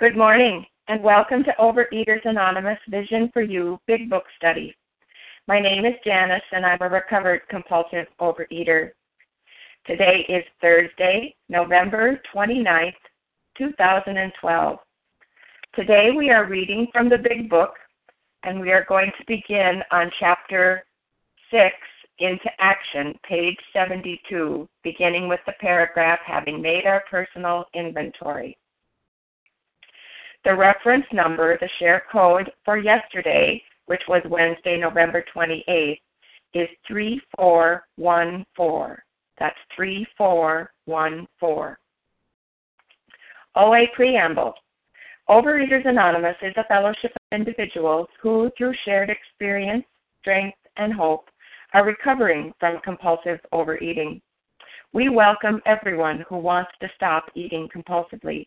Good morning, and welcome to Overeaters Anonymous Vision for You Big Book Study. My name is Janice, and I'm a recovered compulsive overeater. Today is Thursday, November 29th, 2012. Today we are reading from the Big Book, and we are going to begin on Chapter 6 into Action, page 72, beginning with the paragraph having made our personal inventory. The reference number, the share code for yesterday, which was Wednesday, November 28th, is 3414. That's 3414. OA Preamble Overeaters Anonymous is a fellowship of individuals who, through shared experience, strength, and hope, are recovering from compulsive overeating. We welcome everyone who wants to stop eating compulsively.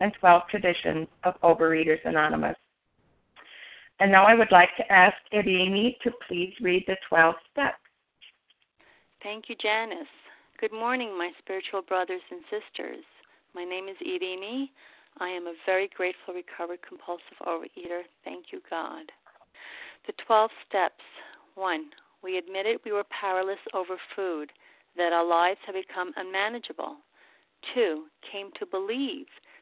and 12 traditions of Overeaters Anonymous. And now I would like to ask Edini to please read the 12 steps. Thank you, Janice. Good morning, my spiritual brothers and sisters. My name is Irini. I am a very grateful, recovered, compulsive overeater. Thank you, God. The 12 steps. 1. We admitted we were powerless over food, that our lives had become unmanageable. 2. Came to believe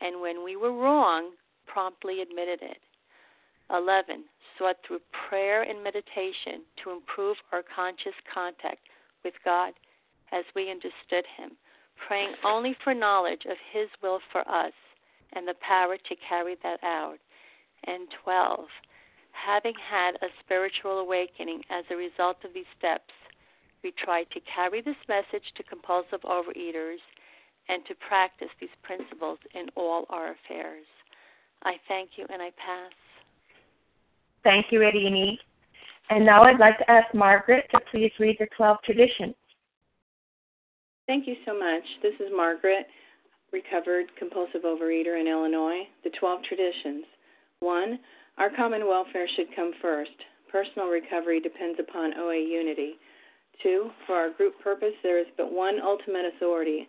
and when we were wrong, promptly admitted it. 11. Sought through prayer and meditation to improve our conscious contact with God as we understood Him, praying only for knowledge of His will for us and the power to carry that out. And 12. Having had a spiritual awakening as a result of these steps, we tried to carry this message to compulsive overeaters and to practice these principles in all our affairs. I thank you and I pass. Thank you, Edini. And now I'd like to ask Margaret to please read the 12 traditions. Thank you so much. This is Margaret, recovered compulsive overeater in Illinois. The 12 traditions. 1. Our common welfare should come first. Personal recovery depends upon OA unity. 2. For our group purpose, there is but one ultimate authority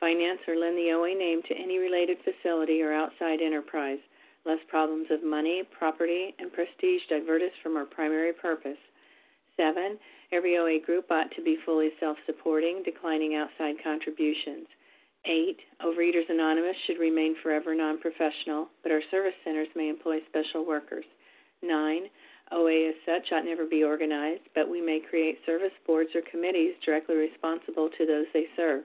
finance or lend the OA name to any related facility or outside enterprise, lest problems of money, property, and prestige divert us from our primary purpose. Seven, every OA group ought to be fully self supporting, declining outside contributions. Eight, Overeaters Anonymous should remain forever non professional, but our service centers may employ special workers. Nine, OA as such ought never be organized, but we may create service boards or committees directly responsible to those they serve.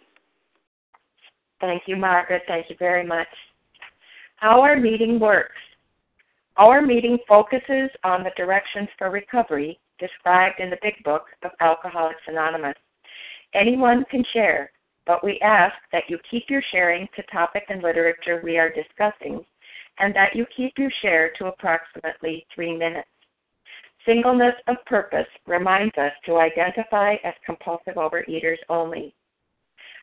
Thank you, Margaret. Thank you very much. How our meeting works. Our meeting focuses on the directions for recovery described in the Big Book of Alcoholics Anonymous. Anyone can share, but we ask that you keep your sharing to topic and literature we are discussing, and that you keep your share to approximately three minutes. Singleness of purpose reminds us to identify as compulsive overeaters only.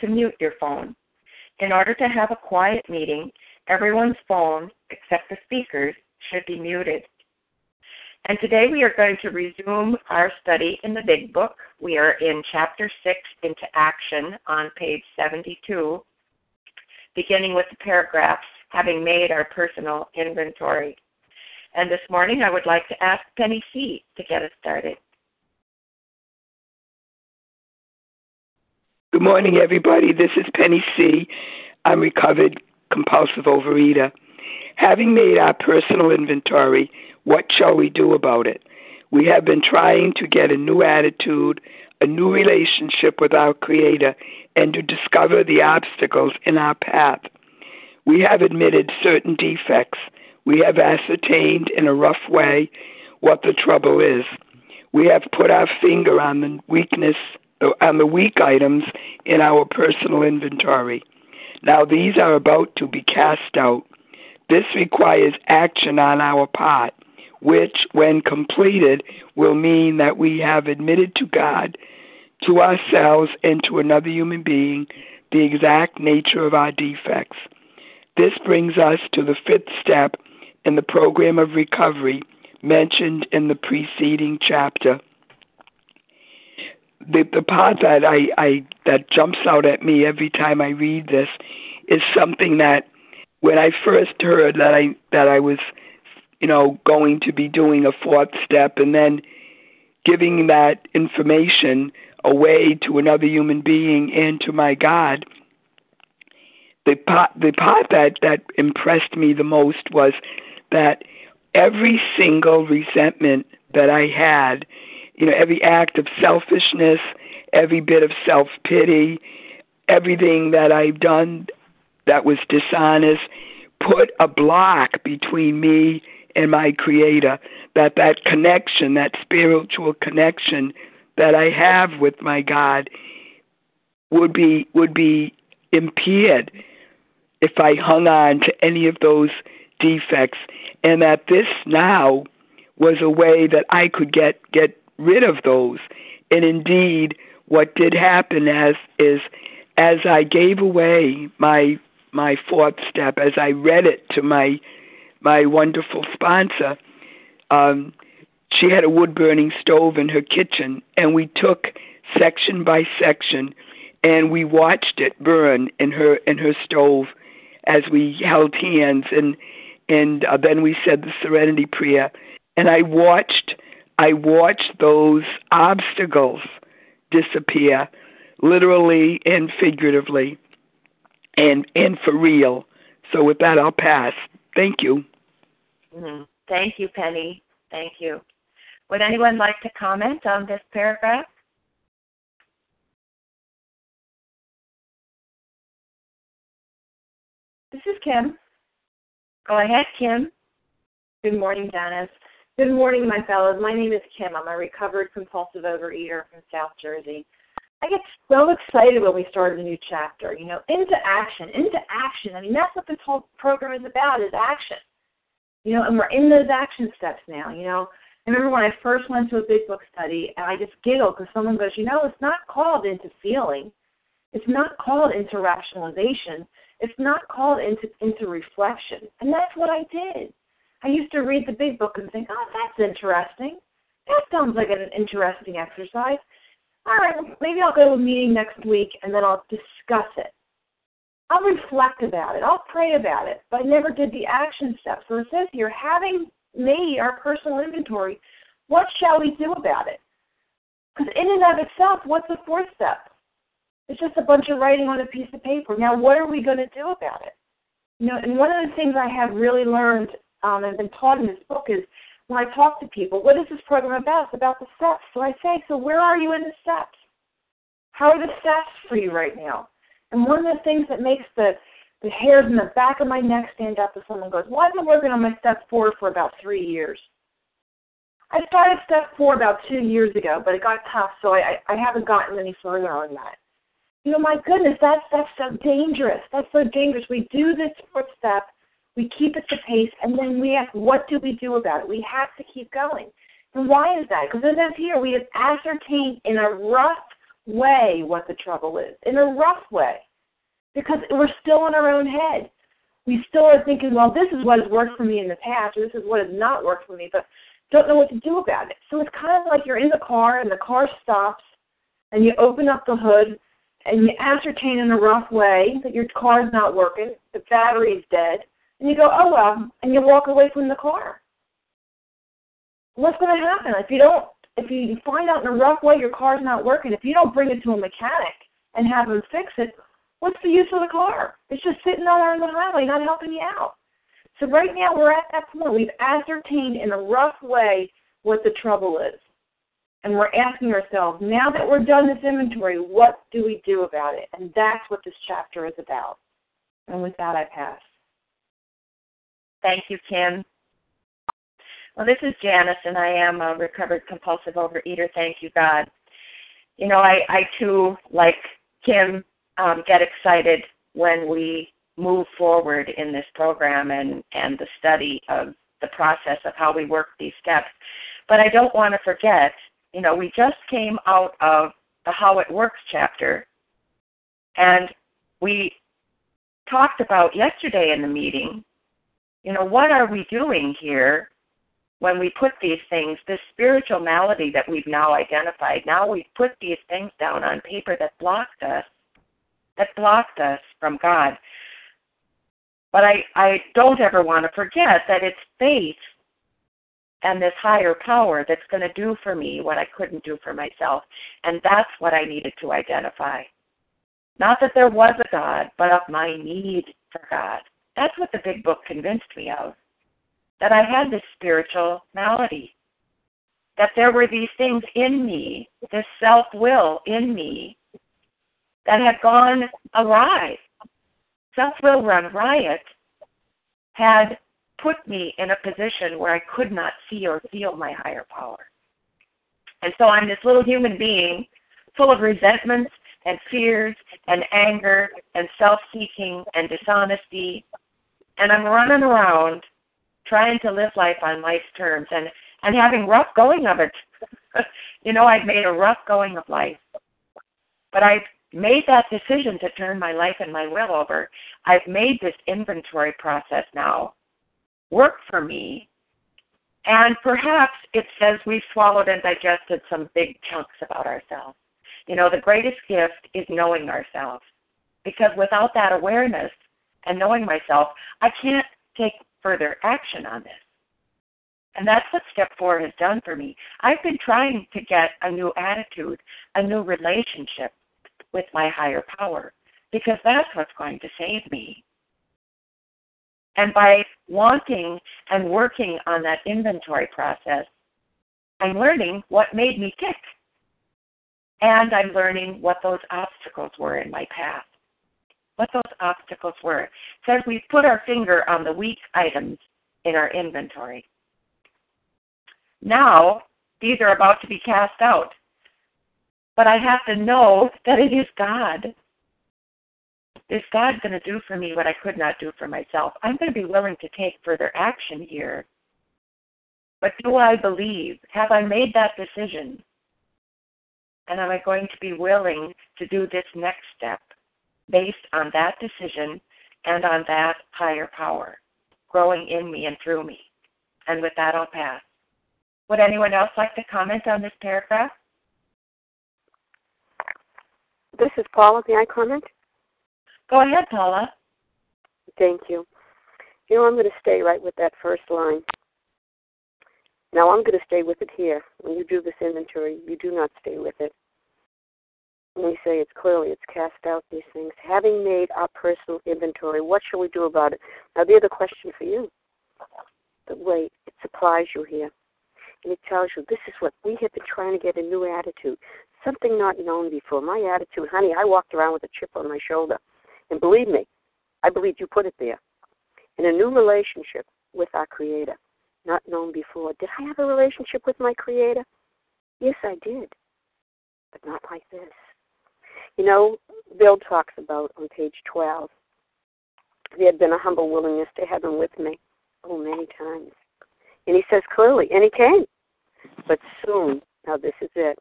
to mute your phone. In order to have a quiet meeting, everyone's phone, except the speakers, should be muted. And today we are going to resume our study in the Big Book. We are in Chapter 6 Into Action on page 72, beginning with the paragraphs having made our personal inventory. And this morning I would like to ask Penny C. to get us started. Good morning, everybody. This is Penny C. I'm recovered compulsive overeater. Having made our personal inventory, what shall we do about it? We have been trying to get a new attitude, a new relationship with our Creator, and to discover the obstacles in our path. We have admitted certain defects. We have ascertained in a rough way what the trouble is. We have put our finger on the weakness, on the weak items in our personal inventory. Now these are about to be cast out. This requires action on our part, which, when completed, will mean that we have admitted to God, to ourselves, and to another human being the exact nature of our defects. This brings us to the fifth step in the program of recovery mentioned in the preceding chapter. The, the part that I, I that jumps out at me every time I read this is something that when I first heard that I that I was, you know, going to be doing a fourth step and then giving that information away to another human being and to my God, the part the part that that impressed me the most was that every single resentment that I had, you know, every act of selfishness, every bit of self pity, everything that I've done that was dishonest, put a block between me and my creator that that connection that spiritual connection that i have with my god would be would be impaired if I hung on to any of those defects, and that this now was a way that I could get get rid of those. And indeed, what did happen as is as I gave away my my fourth step, as I read it to my my wonderful sponsor, um, she had a wood burning stove in her kitchen, and we took section by section, and we watched it burn in her in her stove as we held hands and and uh, then we said the serenity prayer and i watched i watched those obstacles disappear literally and figuratively and and for real so with that i'll pass thank you mm-hmm. thank you penny thank you Would anyone like to comment on this paragraph? This is Kim. Go ahead, Kim. Good morning, Janice. Good morning, my fellows. My name is Kim. I'm a recovered compulsive overeater from South Jersey. I get so excited when we start a new chapter, you know, into action, into action. I mean, that's what this whole program is about, is action. You know, and we're in those action steps now, you know. I remember when I first went to a big book study, and I just giggled because someone goes, you know, it's not called into feeling. It's not called into rationalization. It's not called into into reflection. And that's what I did. I used to read the big book and think, oh, that's interesting. That sounds like an interesting exercise. All right, maybe I'll go to a meeting next week and then I'll discuss it. I'll reflect about it. I'll pray about it. But I never did the action step. So it says here, having made our personal inventory, what shall we do about it? Because in and of itself, what's the fourth step? It's just a bunch of writing on a piece of paper. Now, what are we going to do about it? You know, and one of the things I have really learned um, and been taught in this book is when I talk to people, what is this program about? It's about the steps. So I say, so where are you in the steps? How are the steps for you right now? And one of the things that makes the the hairs in the back of my neck stand up if someone goes, Well, I've been working on my step four for about three years. I started step four about two years ago, but it got tough, so I, I haven't gotten any further on that. You know, my goodness, that's that's so dangerous. That's so dangerous. We do this fourth step, we keep it to pace, and then we ask, what do we do about it? We have to keep going. And why is that? Because says here, we have ascertained in a rough way what the trouble is. In a rough way. Because we're still in our own head. We still are thinking, well, this is what has worked for me in the past, or this is what has not worked for me, but don't know what to do about it. So it's kind of like you're in the car and the car stops and you open up the hood and you ascertain in a rough way that your car is not working, the battery's dead, and you go, oh well, and you walk away from the car. What's going to happen if you don't? If you find out in a rough way your car's not working, if you don't bring it to a mechanic and have them fix it, what's the use of the car? It's just sitting out on the highway, not helping you out. So right now we're at that point. We've ascertained in a rough way what the trouble is. And we're asking ourselves, now that we're done this inventory, what do we do about it? And that's what this chapter is about. And with that, I pass. Thank you, Kim. Well, this is Janice, and I am a recovered compulsive overeater. Thank you, God. You know, I, I too, like Kim, um, get excited when we move forward in this program and, and the study of the process of how we work these steps. But I don't want to forget, you know, we just came out of the How It Works chapter, and we talked about yesterday in the meeting, you know, what are we doing here when we put these things, this spiritual malady that we've now identified, now we've put these things down on paper that blocked us, that blocked us from God. But I, I don't ever want to forget that it's faith and this higher power that's going to do for me what I couldn't do for myself. And that's what I needed to identify. Not that there was a God, but of my need for God. That's what the big book convinced me of. That I had this spiritual malady. That there were these things in me, this self will in me, that had gone awry self will run riot had put me in a position where I could not see or feel my higher power. And so I'm this little human being full of resentments and fears and anger and self seeking and dishonesty. And I'm running around trying to live life on life's terms and, and having rough going of it. you know, I've made a rough going of life. But I've made that decision to turn my life and my will over, I've made this inventory process now work for me. And perhaps it says we've swallowed and digested some big chunks about ourselves. You know, the greatest gift is knowing ourselves. Because without that awareness and knowing myself, I can't take further action on this. And that's what step four has done for me. I've been trying to get a new attitude, a new relationship with my higher power because that's what's going to save me. And by wanting and working on that inventory process, I'm learning what made me tick. And I'm learning what those obstacles were in my path. What those obstacles were. It says we put our finger on the weak items in our inventory. Now, these are about to be cast out. But I have to know that it is God. Is God going to do for me what I could not do for myself? I'm going to be willing to take further action here. But do I believe? Have I made that decision? And am I going to be willing to do this next step based on that decision and on that higher power growing in me and through me? And with that, I'll pass. Would anyone else like to comment on this paragraph? This is Paula. May I comment? Go ahead, Paula. Thank you. You know, I'm going to stay right with that first line. Now, I'm going to stay with it here. When you do this inventory, you do not stay with it. We say it's clearly, it's cast out these things. Having made our personal inventory, what shall we do about it? Now, the question for you. The way it supplies you here. And it tells you this is what we have been trying to get a new attitude, something not known before. My attitude, honey, I walked around with a chip on my shoulder. And believe me, I believe you put it there. In a new relationship with our Creator, not known before. Did I have a relationship with my Creator? Yes, I did. But not like this. You know, Bill talks about on page 12, there had been a humble willingness to have him with me. Oh, many times. And he says clearly, and he came. But soon, now this is it,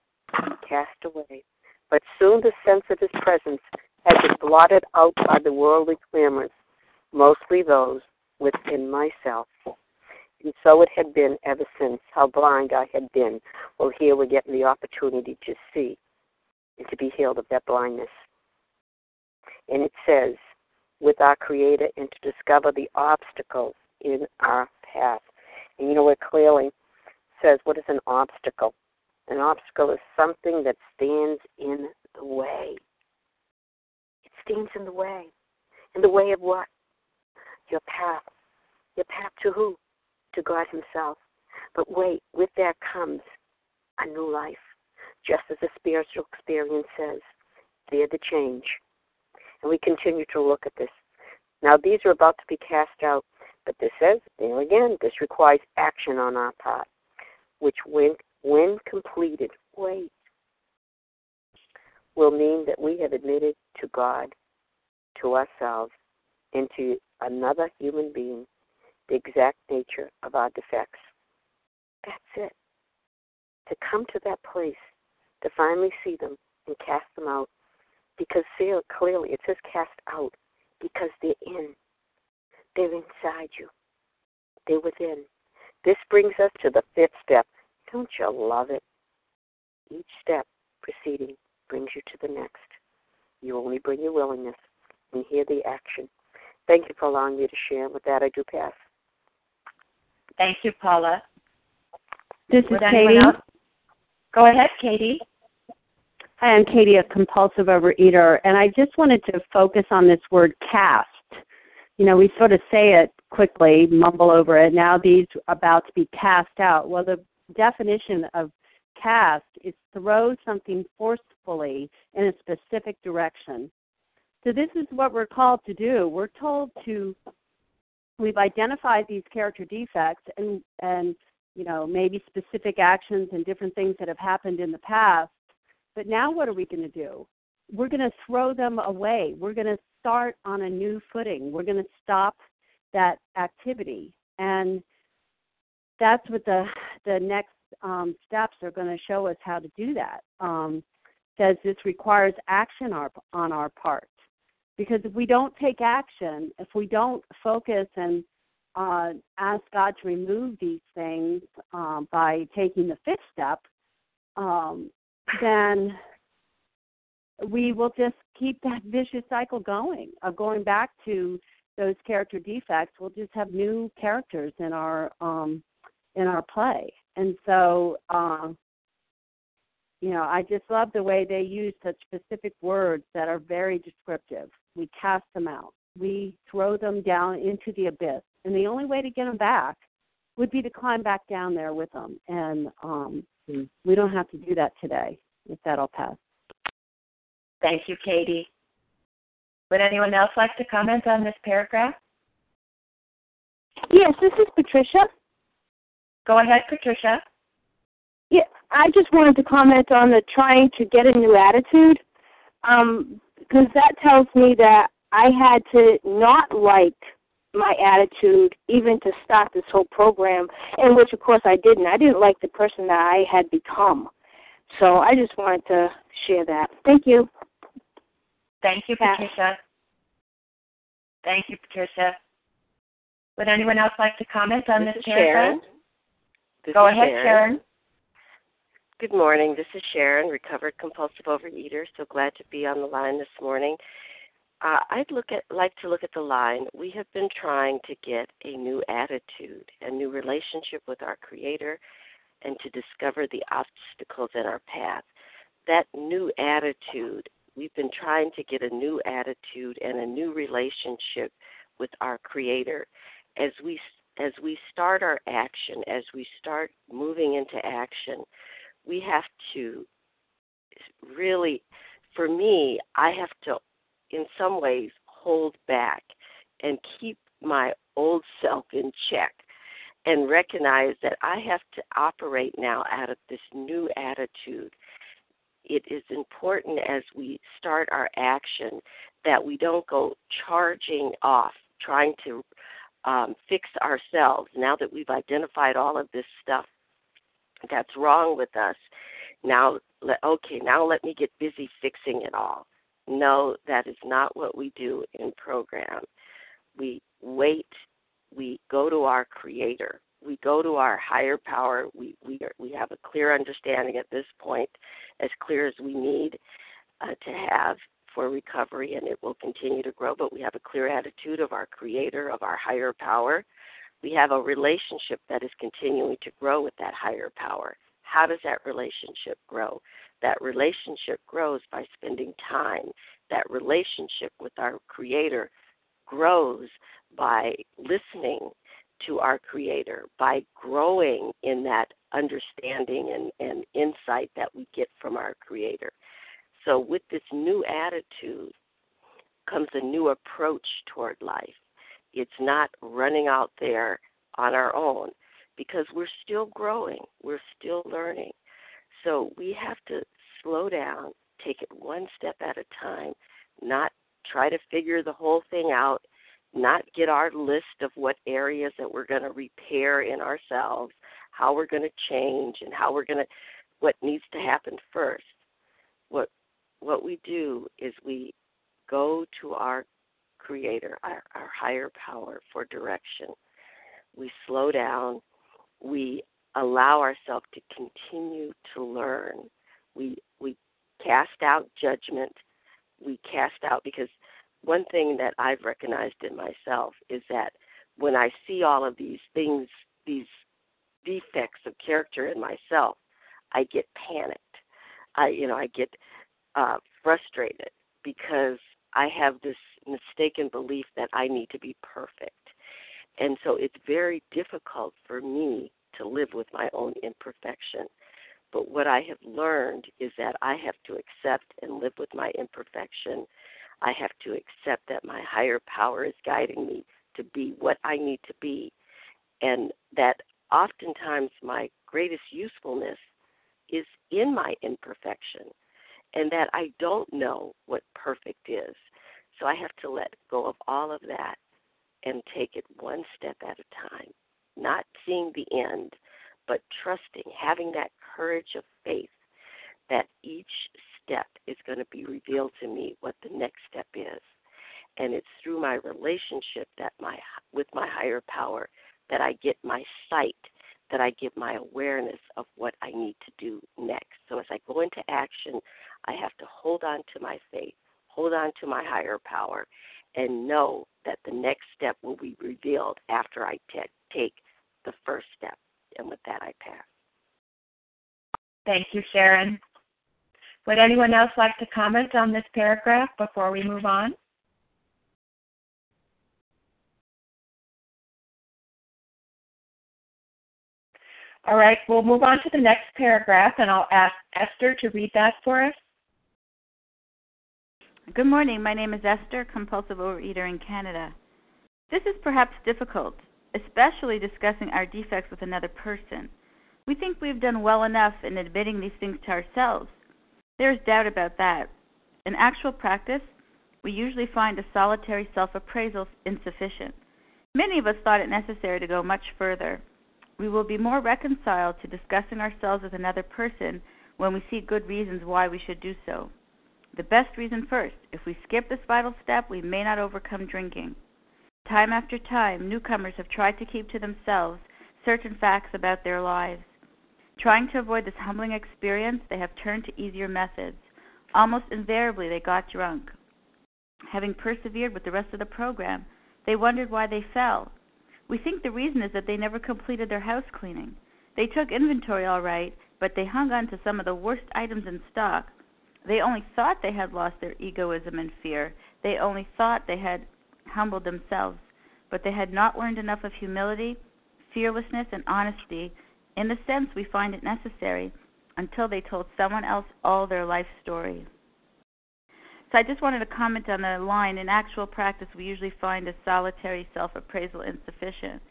cast away. But soon the sense of his presence had been blotted out by the worldly clamors, mostly those within myself. And so it had been ever since, how blind I had been. Well, here we're getting the opportunity to see and to be healed of that blindness. And it says, with our Creator and to discover the obstacles in our path. And you know, it clearly says, what is an obstacle? An obstacle is something that stands in the way. It stands in the way. In the way of what? Your path. Your path to who? To God Himself. But wait, with that comes a new life. Just as the spiritual experience says, they're the change. And we continue to look at this. Now, these are about to be cast out, but this says, there again, this requires action on our part, which, when, when completed, wait, will mean that we have admitted to God, to ourselves, and to another human being the exact nature of our defects. That's it. To come to that place, to finally see them and cast them out, because clearly it says cast out, because they're in. They're inside you. They're within. This brings us to the fifth step. Don't you love it? Each step preceding brings you to the next. You only bring your willingness and hear the action. Thank you for allowing me to share. With that, I do pass. Thank you, Paula. This is Katie. Else? Go ahead, Katie. Hi, I'm Katie, a compulsive overeater, and I just wanted to focus on this word cast. You know, we sort of say it quickly, mumble over it. Now these about to be cast out. Well, the definition of cast is throw something forcefully in a specific direction. So this is what we're called to do. We're told to we've identified these character defects and and you know maybe specific actions and different things that have happened in the past but now what are we going to do? We're going to throw them away. We're going to start on a new footing. We're going to stop that activity. And that's what the the next um, steps are going to show us how to do that um, says this requires action our, on our part. Because if we don't take action, if we don't focus and uh, ask God to remove these things um, by taking the fifth step, um, then we will just keep that vicious cycle going of going back to those character defects. We'll just have new characters in our um, in our play, and so um, you know, I just love the way they use such specific words that are very descriptive. We cast them out. We throw them down into the abyss. And the only way to get them back would be to climb back down there with them, and um, we don't have to do that today. If that'll pass. Thank you, Katie. Would anyone else like to comment on this paragraph? Yes, this is Patricia. Go ahead, Patricia. Yeah, I just wanted to comment on the trying to get a new attitude, um, because that tells me that I had to not like my attitude even to start this whole program, and which of course I didn't. I didn't like the person that I had become. So I just wanted to share that. Thank you. Thank you, Patricia. Thank you, Patricia. Would anyone else like to comment on this, this paragraph? This Go ahead, Sharon. Sharon. Good morning. This is Sharon, recovered compulsive overeater. So glad to be on the line this morning. Uh, I'd look at like to look at the line. We have been trying to get a new attitude, a new relationship with our Creator, and to discover the obstacles in our path. That new attitude, we've been trying to get a new attitude and a new relationship with our Creator. As we as we start our action, as we start moving into action, we have to really, for me, I have to, in some ways, hold back and keep my old self in check and recognize that I have to operate now out of this new attitude. It is important as we start our action that we don't go charging off trying to um, fix ourselves now that we've identified all of this stuff that's wrong with us. Now, let, okay, now let me get busy fixing it all. No, that is not what we do in program. We wait. We go to our Creator. We go to our higher power. We we are, we have a clear understanding at this point, as clear as we need uh, to have, for recovery and it will continue to grow. But we have a clear attitude of our Creator, of our higher power. We have a relationship that is continuing to grow with that higher power. How does that relationship grow? That relationship grows by spending time. That relationship with our Creator grows by listening to our Creator, by growing in that understanding and, and insight that we get from our Creator. So, with this new attitude comes a new approach toward life. It's not running out there on our own because we're still growing, we're still learning. So, we have to slow down, take it one step at a time, not try to figure the whole thing out, not get our list of what areas that we're going to repair in ourselves, how we're going to change, and how we're going to, what needs to happen first. What what we do is we go to our creator, our, our higher power for direction. We slow down. We allow ourselves to continue to learn. We we cast out judgment. We cast out because one thing that I've recognized in myself is that when I see all of these things, these defects of character in myself, I get panicked. I you know I get uh, frustrated because I have this mistaken belief that I need to be perfect. And so it's very difficult for me to live with my own imperfection. But what I have learned is that I have to accept and live with my imperfection. I have to accept that my higher power is guiding me to be what I need to be. And that oftentimes my greatest usefulness is in my imperfection and that I don't know what perfect is. So I have to let go of all of that and take it one step at a time, not seeing the end, but trusting, having that courage of faith that each step is going to be revealed to me what the next step is. And it's through my relationship that my with my higher power that I get my sight, that I get my awareness of what I need to do next. So as I go into action, I have to hold on to my faith, hold on to my higher power, and know that the next step will be revealed after I take the first step. And with that, I pass. Thank you, Sharon. Would anyone else like to comment on this paragraph before we move on? All right, we'll move on to the next paragraph, and I'll ask Esther to read that for us. Good morning. My name is Esther, compulsive overeater in Canada. This is perhaps difficult, especially discussing our defects with another person. We think we've done well enough in admitting these things to ourselves. There is doubt about that. In actual practice, we usually find a solitary self appraisal insufficient. Many of us thought it necessary to go much further. We will be more reconciled to discussing ourselves with another person when we see good reasons why we should do so. The best reason first if we skip this vital step, we may not overcome drinking. Time after time, newcomers have tried to keep to themselves certain facts about their lives. Trying to avoid this humbling experience, they have turned to easier methods. Almost invariably, they got drunk. Having persevered with the rest of the program, they wondered why they fell. We think the reason is that they never completed their house cleaning. They took inventory all right, but they hung on to some of the worst items in stock. They only thought they had lost their egoism and fear. They only thought they had humbled themselves, but they had not learned enough of humility, fearlessness, and honesty in the sense we find it necessary until they told someone else all their life story. So I just wanted to comment on the line in actual practice we usually find a solitary self-appraisal insufficient.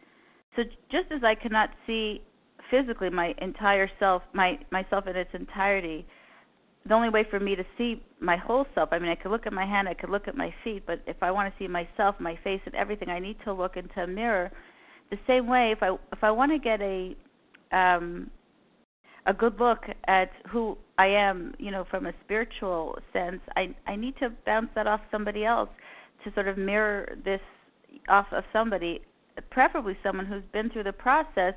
So just as I cannot see physically my entire self my myself in its entirety, the only way for me to see my whole self, I mean I could look at my hand, I could look at my feet, but if I want to see myself, my face and everything, I need to look into a mirror. The same way if I if I want to get a um a good look at who I am, you know, from a spiritual sense, I I need to bounce that off somebody else to sort of mirror this off of somebody, preferably someone who's been through the process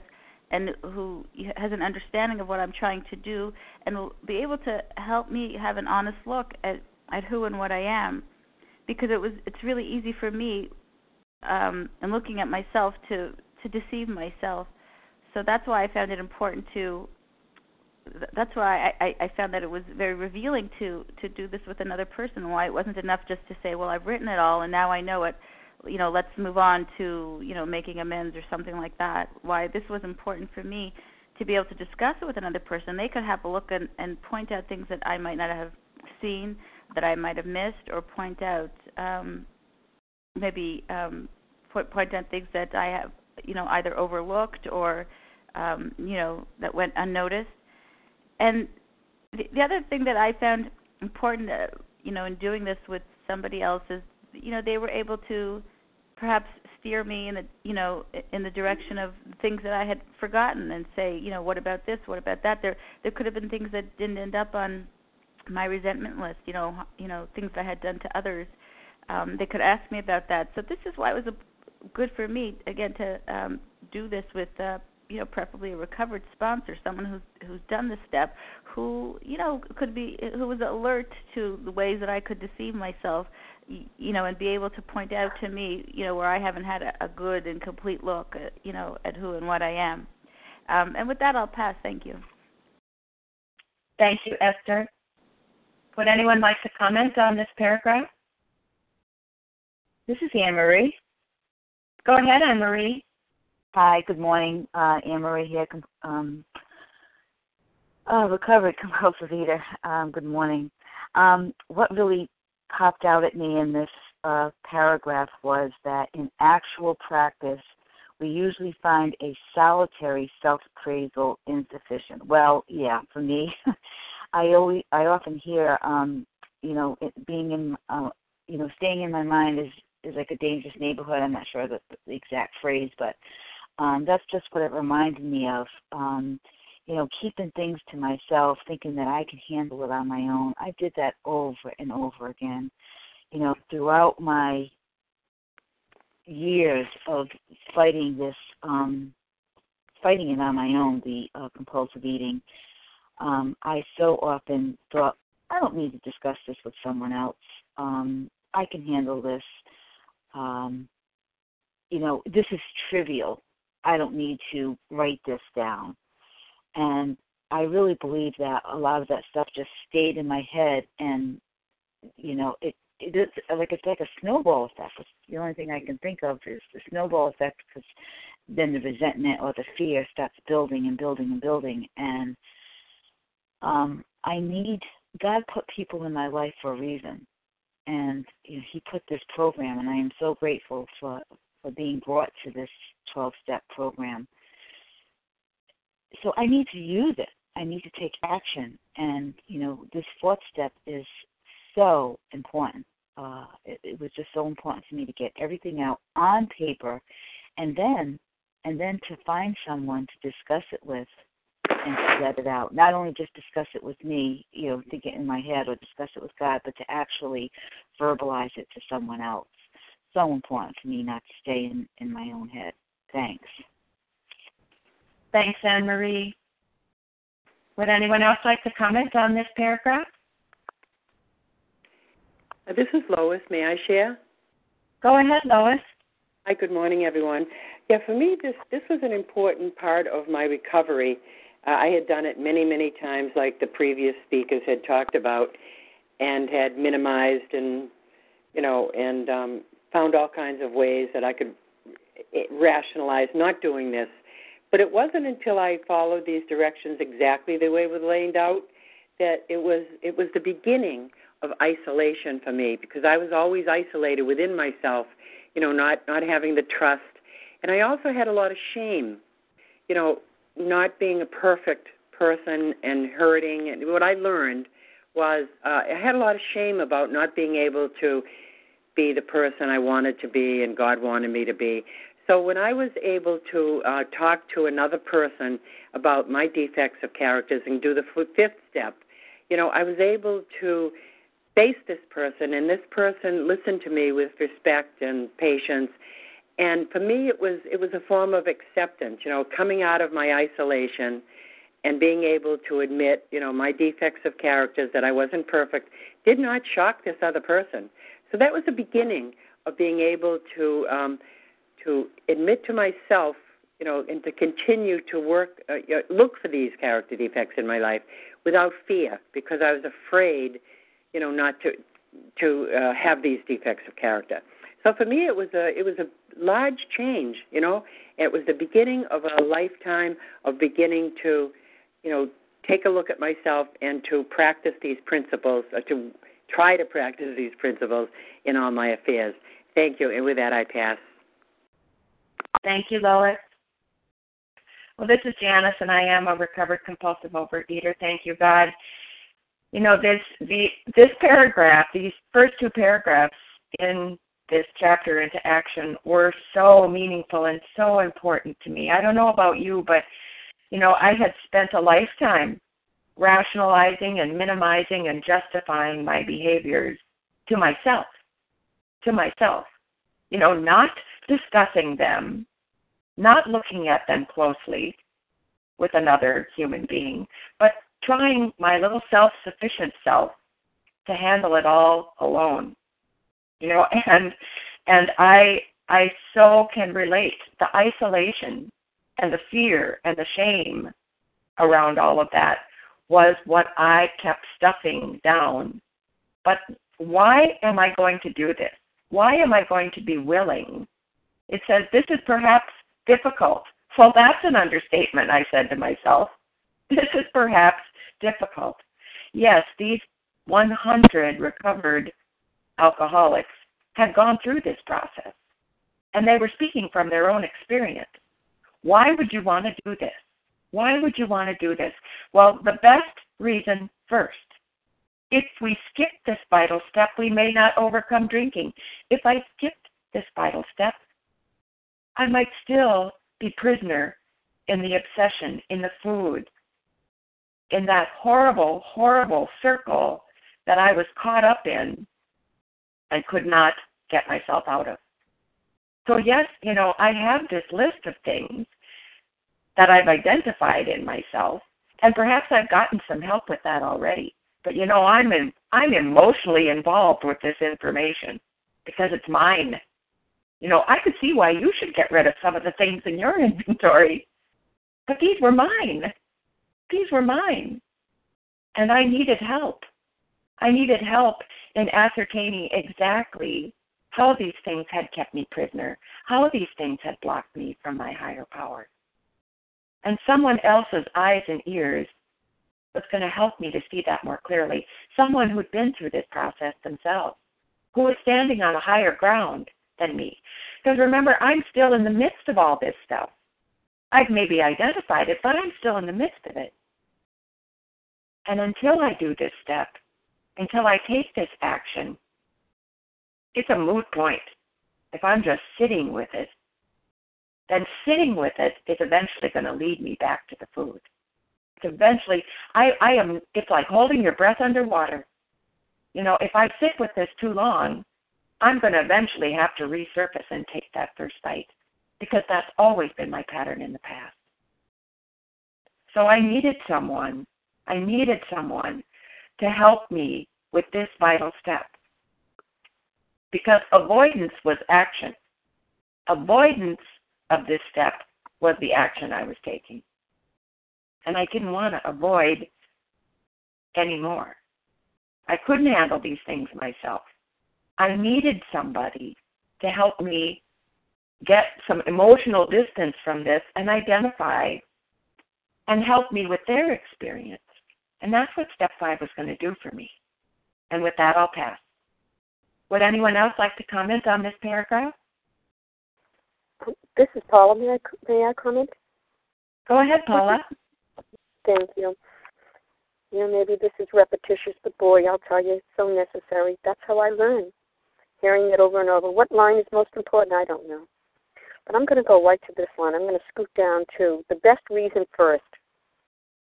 and who has an understanding of what I'm trying to do and will be able to help me have an honest look at at who and what I am because it was it's really easy for me um and looking at myself to to deceive myself so that's why I found it important to. That's why I, I found that it was very revealing to to do this with another person. Why it wasn't enough just to say, well, I've written it all and now I know it. You know, let's move on to you know making amends or something like that. Why this was important for me to be able to discuss it with another person. They could have a look and, and point out things that I might not have seen, that I might have missed, or point out um, maybe um, point, point out things that I have you know either overlooked or um, you know, that went unnoticed. And the, the other thing that I found important, uh, you know, in doing this with somebody else is, you know, they were able to perhaps steer me in the, you know, in the direction of things that I had forgotten and say, you know, what about this? What about that? There, there could have been things that didn't end up on my resentment list. You know, you know, things I had done to others. Um, they could ask me about that. So this is why it was a, good for me again to um, do this with uh, you know preferably a recovered sponsor someone who's who's done this step who you know could be who was alert to the ways that I could deceive myself you know and be able to point out to me you know where I haven't had a, a good and complete look at, you know at who and what I am. Um, and with that I'll pass. Thank you. Thank you Esther. Would anyone like to comment on this paragraph? This is Anne Marie go ahead Anne Marie Hi, good morning. Uh, Anne Marie here, um, uh, recovered compulsive eater. Um, good morning. Um, what really popped out at me in this uh, paragraph was that in actual practice, we usually find a solitary self-appraisal insufficient. Well, yeah, for me, I always, I often hear, um, you know, it, being in, uh, you know, staying in my mind is is like a dangerous neighborhood. I'm not sure the, the exact phrase, but um, that's just what it reminded me of. Um, you know, keeping things to myself, thinking that I can handle it on my own. I did that over and over again. You know, throughout my years of fighting this, um, fighting it on my own, the uh, compulsive eating, um, I so often thought, I don't need to discuss this with someone else. Um, I can handle this. Um, you know, this is trivial. I don't need to write this down. And I really believe that a lot of that stuff just stayed in my head, and you know, it it is like it's like a snowball effect. It's the only thing I can think of is the snowball effect because then the resentment or the fear starts building and building and building. And um, I need God put people in my life for a reason, and you know, He put this program, and I am so grateful for for being brought to this 12 step program. So I need to use it. I need to take action, and you know, this fourth step is so important. Uh, it, it was just so important to me to get everything out on paper, and then and then to find someone to discuss it with and to let it out. Not only just discuss it with me, you know, to get in my head or discuss it with God, but to actually verbalize it to someone else. So important for me not to stay in, in my own head. Thanks. Thanks, Anne Marie. Would anyone else like to comment on this paragraph? Uh, this is Lois. May I share? Go ahead, Lois. Hi, good morning, everyone. Yeah, for me, this this was an important part of my recovery. Uh, I had done it many, many times, like the previous speakers had talked about, and had minimized and you know and um, found all kinds of ways that I could eh, rationalize not doing this. But it wasn't until I followed these directions exactly the way it was laid out that it was it was the beginning of isolation for me because I was always isolated within myself, you know, not not having the trust and I also had a lot of shame, you know, not being a perfect person and hurting. And what I learned was uh, I had a lot of shame about not being able to be the person I wanted to be and God wanted me to be. So when I was able to uh, talk to another person about my defects of characters and do the fifth step, you know, I was able to face this person, and this person listened to me with respect and patience. And for me it was it was a form of acceptance you know coming out of my isolation and being able to admit you know my defects of characters that i wasn't perfect did not shock this other person. So that was the beginning of being able to um to admit to myself you know and to continue to work uh, look for these character defects in my life without fear because i was afraid you know not to to uh, have these defects of character so for me, it was a it was a large change. You know, it was the beginning of a lifetime of beginning to, you know, take a look at myself and to practice these principles, or to try to practice these principles in all my affairs. Thank you, and with that, I pass. Thank you, Lois. Well, this is Janice, and I am a recovered compulsive overeater. Thank you, God. You know this the this paragraph, these first two paragraphs in this chapter into action were so meaningful and so important to me. I don't know about you, but you know, I had spent a lifetime rationalizing and minimizing and justifying my behaviors to myself. To myself. You know, not discussing them, not looking at them closely with another human being, but trying my little self sufficient self to handle it all alone you know and and i i so can relate the isolation and the fear and the shame around all of that was what i kept stuffing down. But why am i going to do this? Why am i going to be willing it says this is perhaps difficult well that's an understatement i said to myself this is perhaps difficult yes these 100 recovered alcoholics had gone through this process and they were speaking from their own experience. Why would you want to do this? Why would you want to do this? Well, the best reason first. If we skip this vital step, we may not overcome drinking. If I skipped this vital step, I might still be prisoner in the obsession, in the food, in that horrible, horrible circle that I was caught up in and could not get myself out of. So, yes, you know, I have this list of things that I've identified in myself, and perhaps I've gotten some help with that already. But you know, I'm in, I'm emotionally involved with this information because it's mine. You know, I could see why you should get rid of some of the things in your inventory, but these were mine. These were mine, and I needed help. I needed help in ascertaining exactly how these things had kept me prisoner. how these things had blocked me from my higher power. And someone else's eyes and ears was going to help me to see that more clearly. Someone who'd been through this process themselves, who was standing on a higher ground than me. Because remember, I'm still in the midst of all this stuff. I've maybe identified it, but I'm still in the midst of it. And until I do this step, until I take this action, it's a moot point. If I'm just sitting with it, then sitting with it is eventually going to lead me back to the food. It's eventually, I, I am, it's like holding your breath underwater. You know, if I sit with this too long, I'm going to eventually have to resurface and take that first bite because that's always been my pattern in the past. So I needed someone, I needed someone to help me with this vital step because avoidance was action. Avoidance of this step was the action I was taking. And I didn't want to avoid anymore. I couldn't handle these things myself. I needed somebody to help me get some emotional distance from this and identify and help me with their experience. And that's what step five was going to do for me. And with that, I'll pass. Would anyone else like to comment on this paragraph? This is Paula. May I, may I comment? Go ahead, Paula. Thank you. You know, maybe this is repetitious, but boy, I'll tell you, it's so necessary. That's how I learn. Hearing it over and over. What line is most important? I don't know. But I'm going to go right to this line. I'm going to scoot down to the best reason first.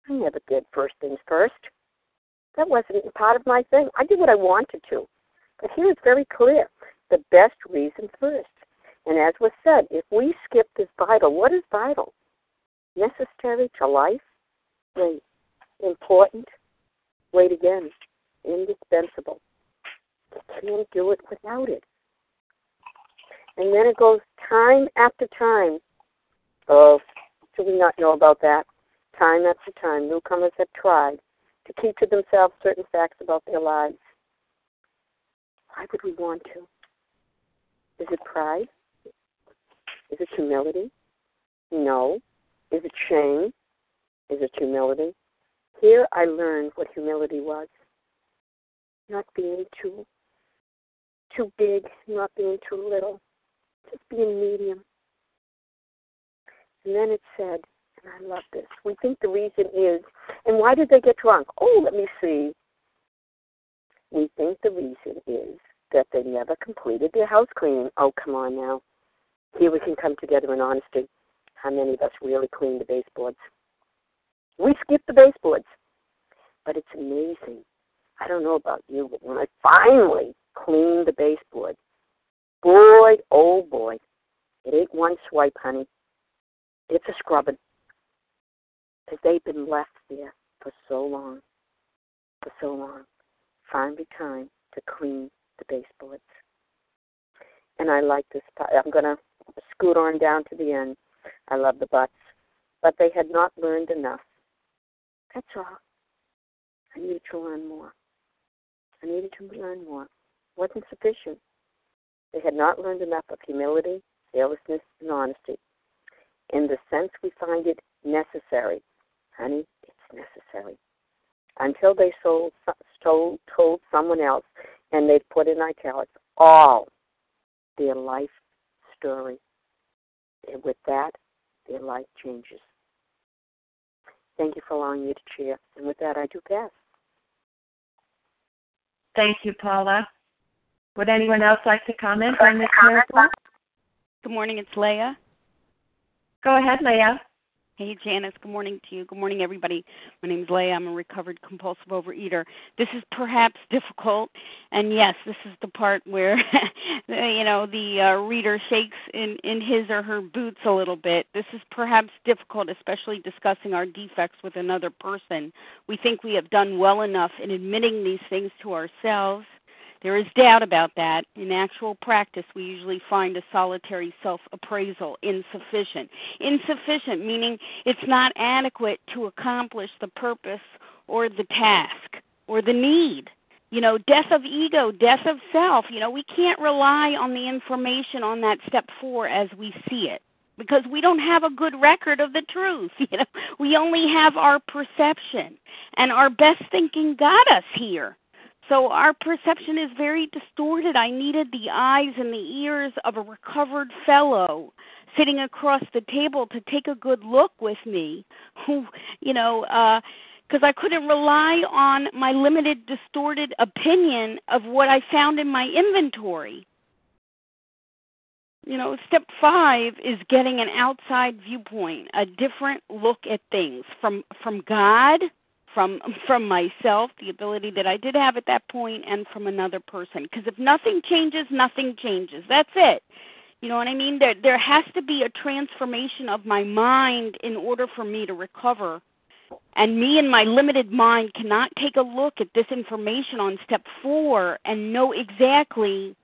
I never did first things first. That wasn't part of my thing. I did what I wanted to. But here it's very clear the best reason first. And as was said, if we skip this vital, what is vital? Necessary to life? Wait. Important? Wait again. Indispensable. Can't do it without it. And then it goes time after time. Oh, do we not know about that? Time after time, newcomers have tried to keep to themselves certain facts about their lives. Why would we want to? Is it pride? Is it humility? No. Is it shame? Is it humility? Here I learned what humility was. Not being too too big, not being too little, just being medium. And then it said, and I love this, we think the reason is, and why did they get drunk? Oh, let me see. We think the reason is that they never completed their house cleaning. Oh, come on now. Here we can come together in honesty. How many of us really clean the baseboards? We skip the baseboards. But it's amazing. I don't know about you, but when I finally cleaned the baseboard, boy, oh boy, it ain't one swipe, honey. It's a scrubbing. Because they've been left there for so long, for so long. Finally time to clean the baseboards. And I like this part. I'm going to scoot on down to the end. I love the buts. But they had not learned enough. That's all. I needed to learn more. I needed to learn more. Wasn't sufficient. They had not learned enough of humility, fearlessness, and honesty. In the sense we find it necessary. Honey, it's necessary. Until they sold, told, told someone else, and they've put in italics, all their life story. And with that, their life changes. Thank you for allowing me to share. And with that, I do pass. Thank you, Paula. Would anyone else like to comment on this miracle? Good morning, it's Leah. Go ahead, Leah. Hey, Janice. Good morning to you. Good morning, everybody. My name is Leah. I'm a recovered compulsive overeater. This is perhaps difficult, and yes, this is the part where, you know, the uh, reader shakes in in his or her boots a little bit. This is perhaps difficult, especially discussing our defects with another person. We think we have done well enough in admitting these things to ourselves there is doubt about that. In actual practice, we usually find a solitary self appraisal insufficient. Insufficient meaning it's not adequate to accomplish the purpose or the task or the need. You know, death of ego, death of self. You know, we can't rely on the information on that step four as we see it because we don't have a good record of the truth. You know, we only have our perception, and our best thinking got us here. So our perception is very distorted. I needed the eyes and the ears of a recovered fellow sitting across the table to take a good look with me who you know uh because I couldn't rely on my limited distorted opinion of what I found in my inventory. You know, step 5 is getting an outside viewpoint, a different look at things from from God, from from myself, the ability that I did have at that point and from another person because if nothing changes, nothing changes. That's it. You know what I mean? There there has to be a transformation of my mind in order for me to recover. And me and my limited mind cannot take a look at this information on step 4 and know exactly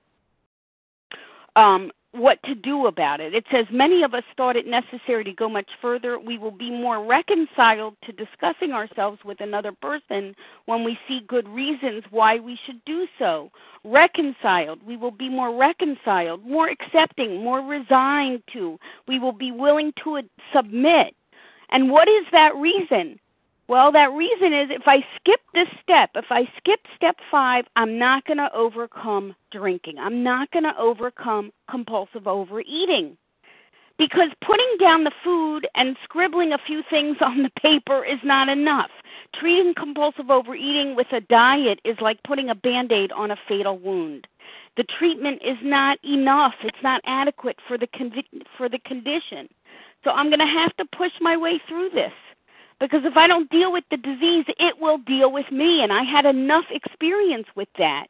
um what to do about it. It says many of us thought it necessary to go much further. We will be more reconciled to discussing ourselves with another person when we see good reasons why we should do so. Reconciled. We will be more reconciled, more accepting, more resigned to. We will be willing to submit. And what is that reason? Well, that reason is if I skip this step, if I skip step five, I'm not going to overcome drinking. I'm not going to overcome compulsive overeating. Because putting down the food and scribbling a few things on the paper is not enough. Treating compulsive overeating with a diet is like putting a band aid on a fatal wound. The treatment is not enough, it's not adequate for the, convi- for the condition. So I'm going to have to push my way through this because if I don't deal with the disease, it will deal with me. And I had enough experience with that.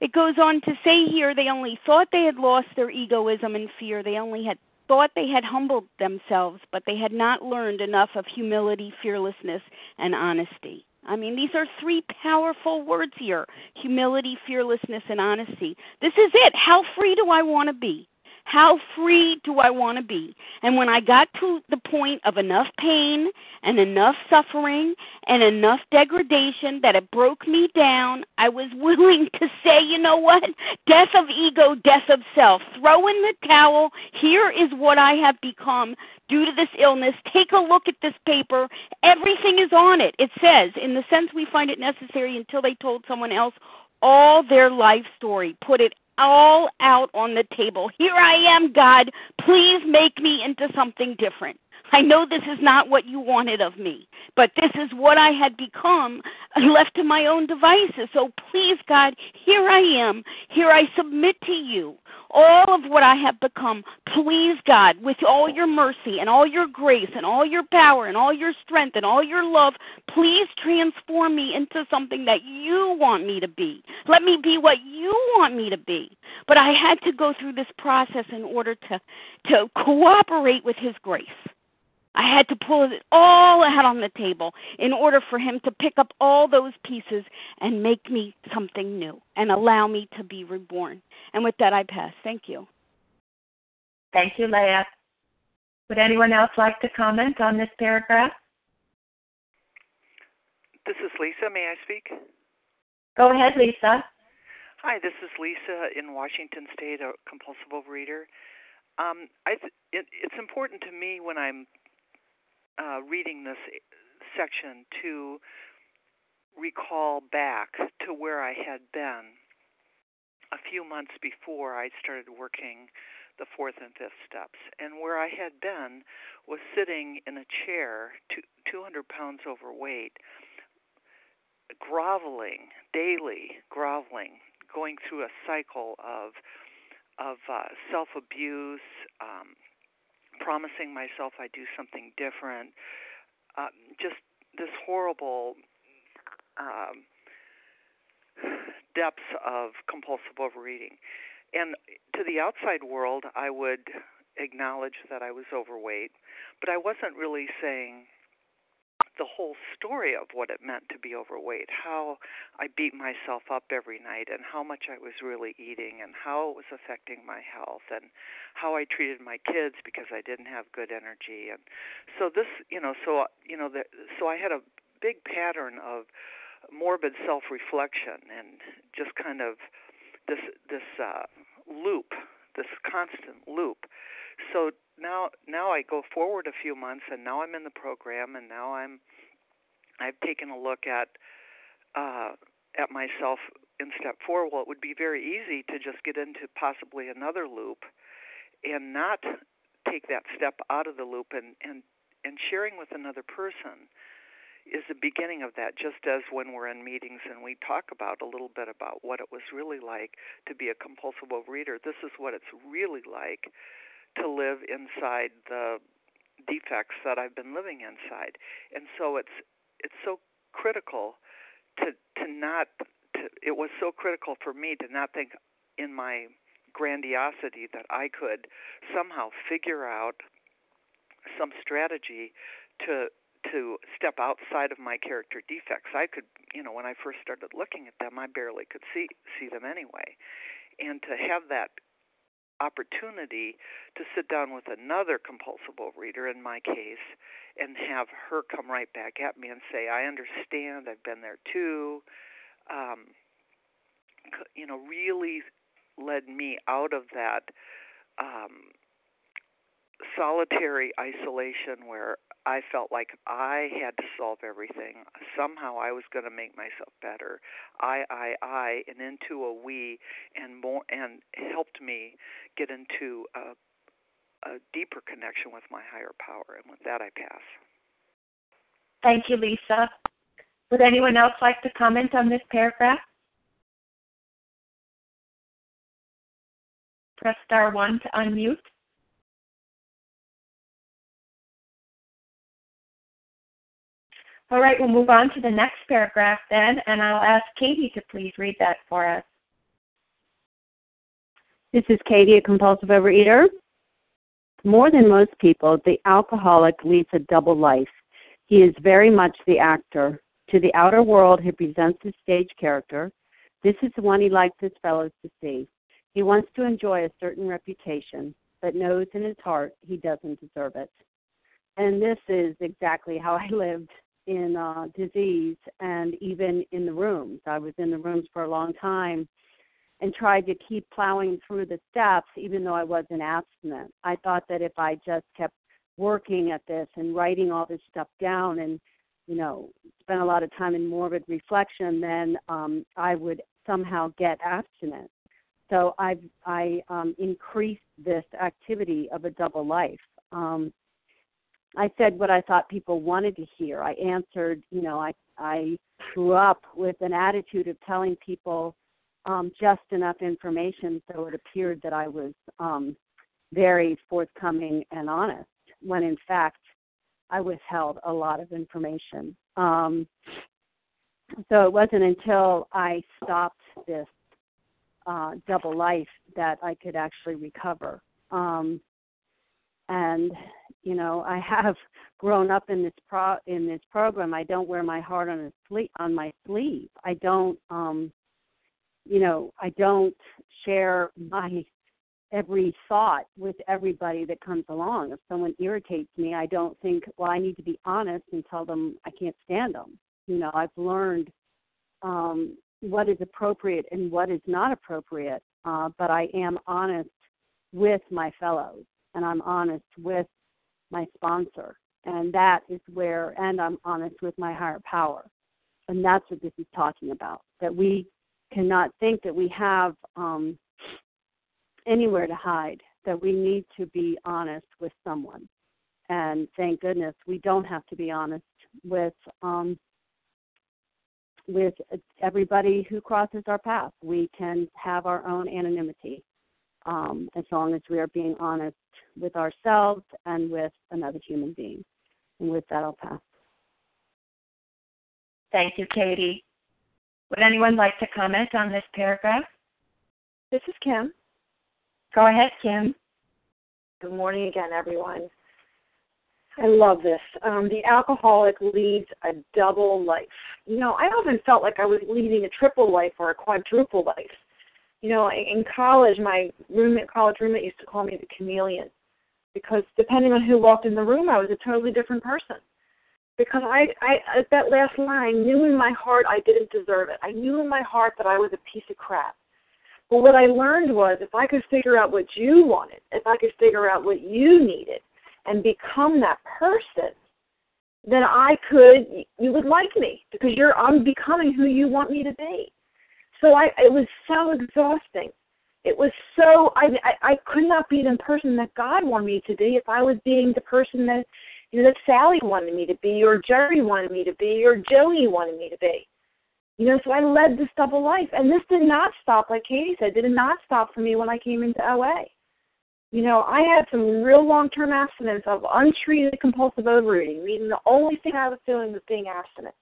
It goes on to say here they only thought they had lost their egoism and fear. They only had thought they had humbled themselves, but they had not learned enough of humility, fearlessness, and honesty. I mean, these are three powerful words here humility, fearlessness, and honesty. This is it. How free do I want to be? How free do I want to be? And when I got to the point of enough pain and enough suffering and enough degradation that it broke me down, I was willing to say, you know what? Death of ego, death of self. Throw in the towel. Here is what I have become due to this illness. Take a look at this paper. Everything is on it. It says, in the sense we find it necessary until they told someone else all their life story. Put it all out on the table. Here I am, God. Please make me into something different. I know this is not what you wanted of me, but this is what I had become left to my own devices. So please, God, here I am. Here I submit to you all of what I have become. Please, God, with all your mercy and all your grace and all your power and all your strength and all your love, please transform me into something that you want me to be. Let me be what you want me to be. But I had to go through this process in order to to cooperate with his grace. I had to pull it all out on the table in order for him to pick up all those pieces and make me something new and allow me to be reborn. And with that, I pass. Thank you. Thank you, Leah. Would anyone else like to comment on this paragraph? This is Lisa. May I speak? Go ahead, Lisa. Hi, this is Lisa in Washington State, a compulsive overeater. Um, I th- it, it's important to me when I'm uh, reading this section to recall back to where I had been a few months before I started working the fourth and fifth steps. And where I had been was sitting in a chair, two, 200 pounds overweight, groveling daily, groveling, going through a cycle of of uh, self abuse, um, promising myself I'd do something different. Uh, just this horrible um, depths of compulsive overeating. And to the outside world, I would acknowledge that I was overweight, but I wasn't really saying, the whole story of what it meant to be overweight, how I beat myself up every night, and how much I was really eating, and how it was affecting my health, and how I treated my kids because I didn't have good energy, and so this, you know, so you know, the, so I had a big pattern of morbid self-reflection and just kind of this this uh, loop, this constant loop. So now now I go forward a few months and now I'm in the program and now I'm I've taken a look at uh, at myself in step four. Well, it would be very easy to just get into possibly another loop and not take that step out of the loop and and and sharing with another person is the beginning of that just as when we're in meetings and we talk about a little bit about what it was really like to be a compulsive reader this is what it's really like to live inside the defects that I've been living inside and so it's it's so critical to to not to, it was so critical for me to not think in my grandiosity that I could somehow figure out some strategy to to step outside of my character defects. I could, you know, when I first started looking at them, I barely could see see them anyway. And to have that opportunity to sit down with another compulsive overeater in my case and have her come right back at me and say, "I understand. I've been there too." Um, you know, really led me out of that um, solitary isolation where I felt like I had to solve everything. Somehow I was going to make myself better. I, I, I, and into a we, and more, and helped me get into a, a deeper connection with my higher power. And with that, I pass. Thank you, Lisa. Would anyone else like to comment on this paragraph? Press star one to unmute. All right, we'll move on to the next paragraph then, and I'll ask Katie to please read that for us. This is Katie, a compulsive overeater. More than most people, the alcoholic leads a double life. He is very much the actor. To the outer world, he presents a stage character. This is the one he likes his fellows to see. He wants to enjoy a certain reputation, but knows in his heart he doesn't deserve it. And this is exactly how I lived in uh, disease and even in the rooms. I was in the rooms for a long time and tried to keep plowing through the steps even though I wasn't abstinent. I thought that if I just kept working at this and writing all this stuff down and you know spent a lot of time in morbid reflection then um I would somehow get abstinent so I've I um, increased this activity of a double life. Um, I said what I thought people wanted to hear. I answered, you know, I I grew up with an attitude of telling people um, just enough information so it appeared that I was um, very forthcoming and honest, when in fact I withheld a lot of information. Um, so it wasn't until I stopped this uh, double life that I could actually recover. Um, and you know, I have grown up in this pro in this program. I don't wear my heart on a sleeve on my sleeve. I don't, um, you know, I don't share my every thought with everybody that comes along. If someone irritates me, I don't think, well, I need to be honest and tell them I can't stand them. You know, I've learned um, what is appropriate and what is not appropriate, uh, but I am honest with my fellows and I'm honest with my sponsor. And that is where, and I'm honest with my higher power. And that's what this is talking about. That we cannot think that we have um, anywhere to hide, that we need to be honest with someone. And thank goodness we don't have to be honest with um, with everybody who crosses our path. We can have our own anonymity um, as long as we are being honest with ourselves and with another human being. And with that, I'll pass. Thank you, Katie. Would anyone like to comment on this paragraph? This is Kim. Go ahead, Kim. Good morning again, everyone. I love this. Um, the alcoholic leads a double life. You know, I often felt like I was leading a triple life or a quadruple life. You know, in college, my roommate, college roommate, used to call me the chameleon because depending on who walked in the room, I was a totally different person. because I, I at that last line, knew in my heart I didn't deserve it. I knew in my heart that I was a piece of crap. But what I learned was if I could figure out what you wanted, if I could figure out what you needed, and become that person, then I could you would like me because you're I'm becoming who you want me to be. So I it was so exhausting. It was so I I, I could not be the person that God wanted me to be if I was being the person that you know that Sally wanted me to be or Jerry wanted me to be or Joey wanted me to be. You know, so I led this double life. And this did not stop, like Katie said, did not stop for me when I came into OA. You know, I had some real long term abstinence of untreated compulsive overeating, meaning the only thing I was doing was being abstinent.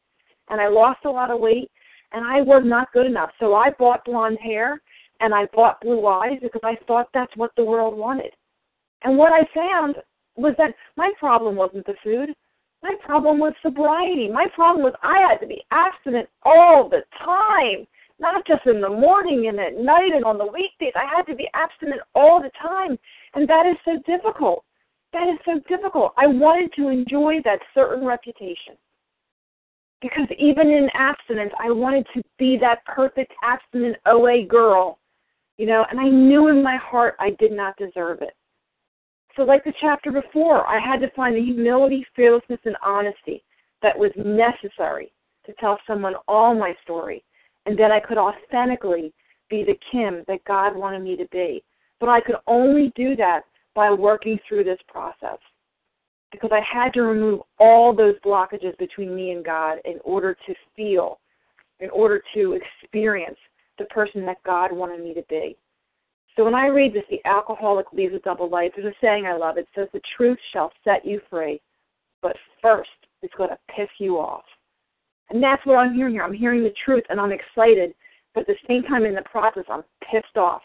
And I lost a lot of weight, and I was not good enough. So I bought blonde hair and I bought blue eyes because I thought that's what the world wanted. And what I found was that my problem wasn't the food. My problem was sobriety. My problem was I had to be abstinent all the time not just in the morning and at night and on the weekdays. I had to be abstinent all the time. And that is so difficult. That is so difficult. I wanted to enjoy that certain reputation. Because even in abstinence, I wanted to be that perfect abstinent OA girl, you know, and I knew in my heart I did not deserve it. So, like the chapter before, I had to find the humility, fearlessness, and honesty that was necessary to tell someone all my story and then I could authentically be the Kim that God wanted me to be. But I could only do that by working through this process because I had to remove all those blockages between me and God in order to feel, in order to experience the person that God wanted me to be. So when I read this, the alcoholic leaves a double life, there's a saying I love. It says, The truth shall set you free, but first it's going to piss you off. And that's what I'm hearing here. I'm hearing the truth and I'm excited, but at the same time in the process I'm pissed off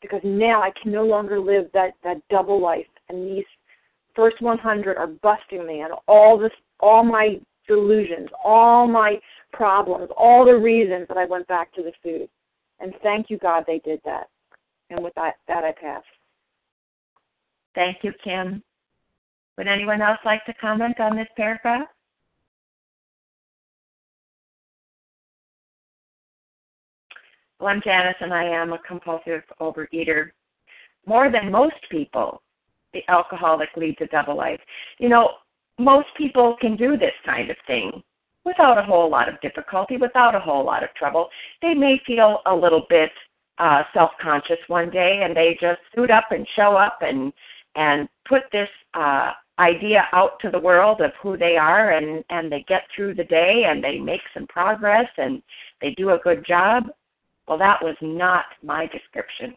because now I can no longer live that that double life and these first 100 are busting me and all this all my delusions, all my problems, all the reasons that I went back to the food. And thank you God they did that. And with that that I pass. Thank you, Kim. Would anyone else like to comment on this paragraph? Well, I'm Janice, and I am a compulsive overeater. More than most people, the alcoholic leads a double life. You know, most people can do this kind of thing without a whole lot of difficulty, without a whole lot of trouble. They may feel a little bit uh, self-conscious one day, and they just suit up and show up and and put this uh, idea out to the world of who they are, and and they get through the day and they make some progress and they do a good job. Well, that was not my description.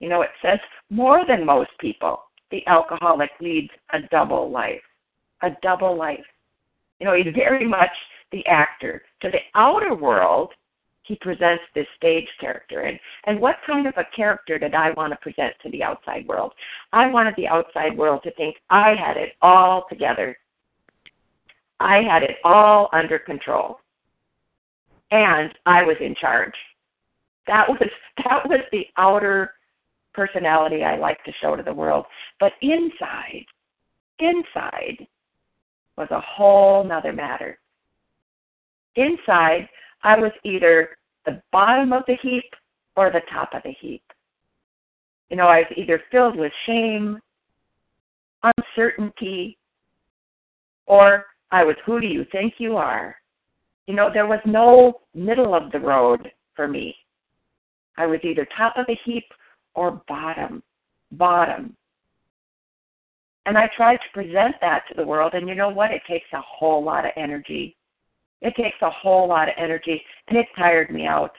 You know, it says more than most people, the alcoholic leads a double life. A double life. You know, he's very much the actor. To the outer world, he presents this stage character. And, and what kind of a character did I want to present to the outside world? I wanted the outside world to think I had it all together. I had it all under control. And I was in charge. That was that was the outer personality I like to show to the world. But inside, inside was a whole nother matter. Inside, I was either the bottom of the heap or the top of the heap. You know, I was either filled with shame, uncertainty, or I was who do you think you are? You know, there was no middle of the road for me. I was either top of the heap or bottom, bottom. And I tried to present that to the world, and you know what? It takes a whole lot of energy. It takes a whole lot of energy, and it tired me out.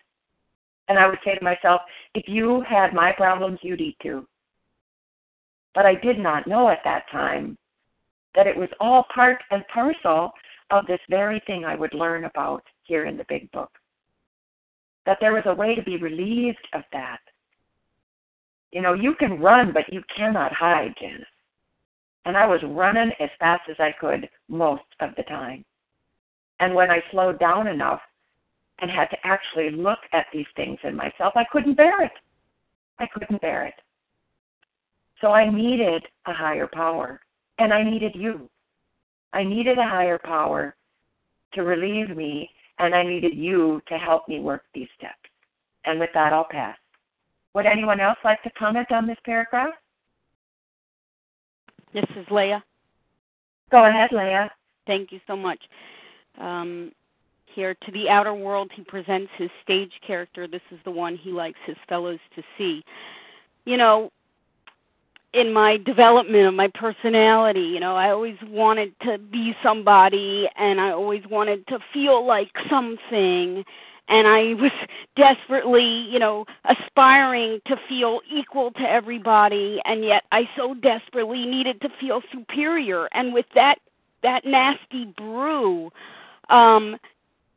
And I would say to myself, if you had my problems, you'd eat too. But I did not know at that time that it was all part and parcel of this very thing I would learn about here in the big book that there was a way to be relieved of that. You know, you can run, but you cannot hide, Janice. And I was running as fast as I could most of the time. And when I slowed down enough and had to actually look at these things in myself, I couldn't bear it. I couldn't bear it. So I needed a higher power, and I needed you. I needed a higher power to relieve me, and I needed you to help me work these steps. And with that, I'll pass. Would anyone else like to comment on this paragraph? This is Leah. Go ahead, Leah. Thank you so much. Um, here to the outer world, he presents his stage character. This is the one he likes his fellows to see. You know, in my development of my personality, you know, I always wanted to be somebody and I always wanted to feel like something and I was desperately, you know, aspiring to feel equal to everybody and yet I so desperately needed to feel superior. And with that that nasty brew um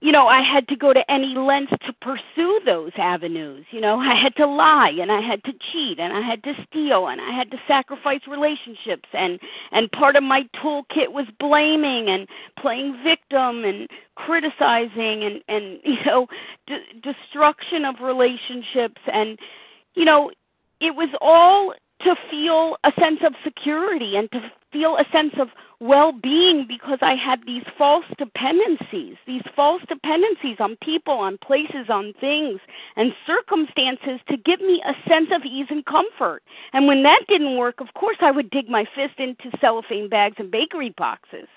you know, I had to go to any length to pursue those avenues. You know, I had to lie and I had to cheat and I had to steal and I had to sacrifice relationships and and part of my toolkit was blaming and playing victim and criticizing and and you know, d- destruction of relationships and you know, it was all to feel a sense of security and to feel a sense of well being because I had these false dependencies, these false dependencies on people, on places, on things, and circumstances to give me a sense of ease and comfort. And when that didn't work, of course, I would dig my fist into cellophane bags and bakery boxes.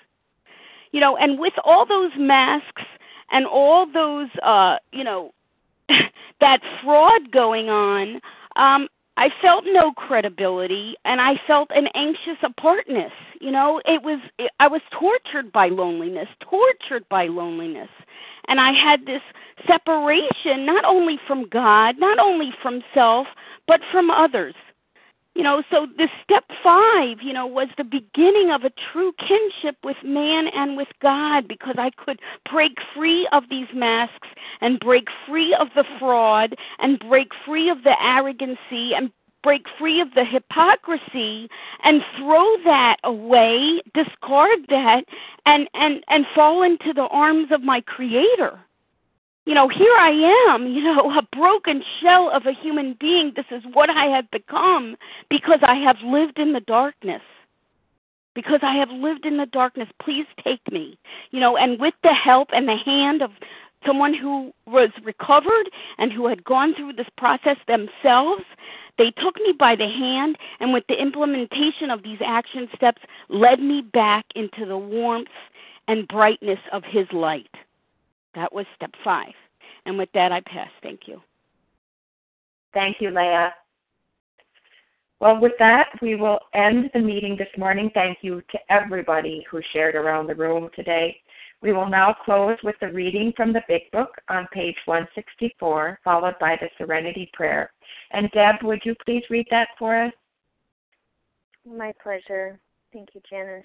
You know, and with all those masks and all those, uh, you know, that fraud going on, um, I felt no credibility and I felt an anxious apartness. You know, it was it, I was tortured by loneliness, tortured by loneliness. And I had this separation not only from God, not only from self, but from others. You know, so this step 5, you know, was the beginning of a true kinship with man and with God because I could break free of these masks and break free of the fraud and break free of the arrogancy and break free of the hypocrisy and throw that away discard that and and and fall into the arms of my creator you know here i am you know a broken shell of a human being this is what i have become because i have lived in the darkness because I have lived in the darkness. Please take me. You know, and with the help and the hand of someone who was recovered and who had gone through this process themselves, they took me by the hand and with the implementation of these action steps led me back into the warmth and brightness of his light. That was step 5. And with that I pass. Thank you. Thank you, Leah. Well, with that, we will end the meeting this morning. Thank you to everybody who shared around the room today. We will now close with the reading from the Big Book on page 164, followed by the Serenity Prayer. And Deb, would you please read that for us? My pleasure. Thank you, Janice.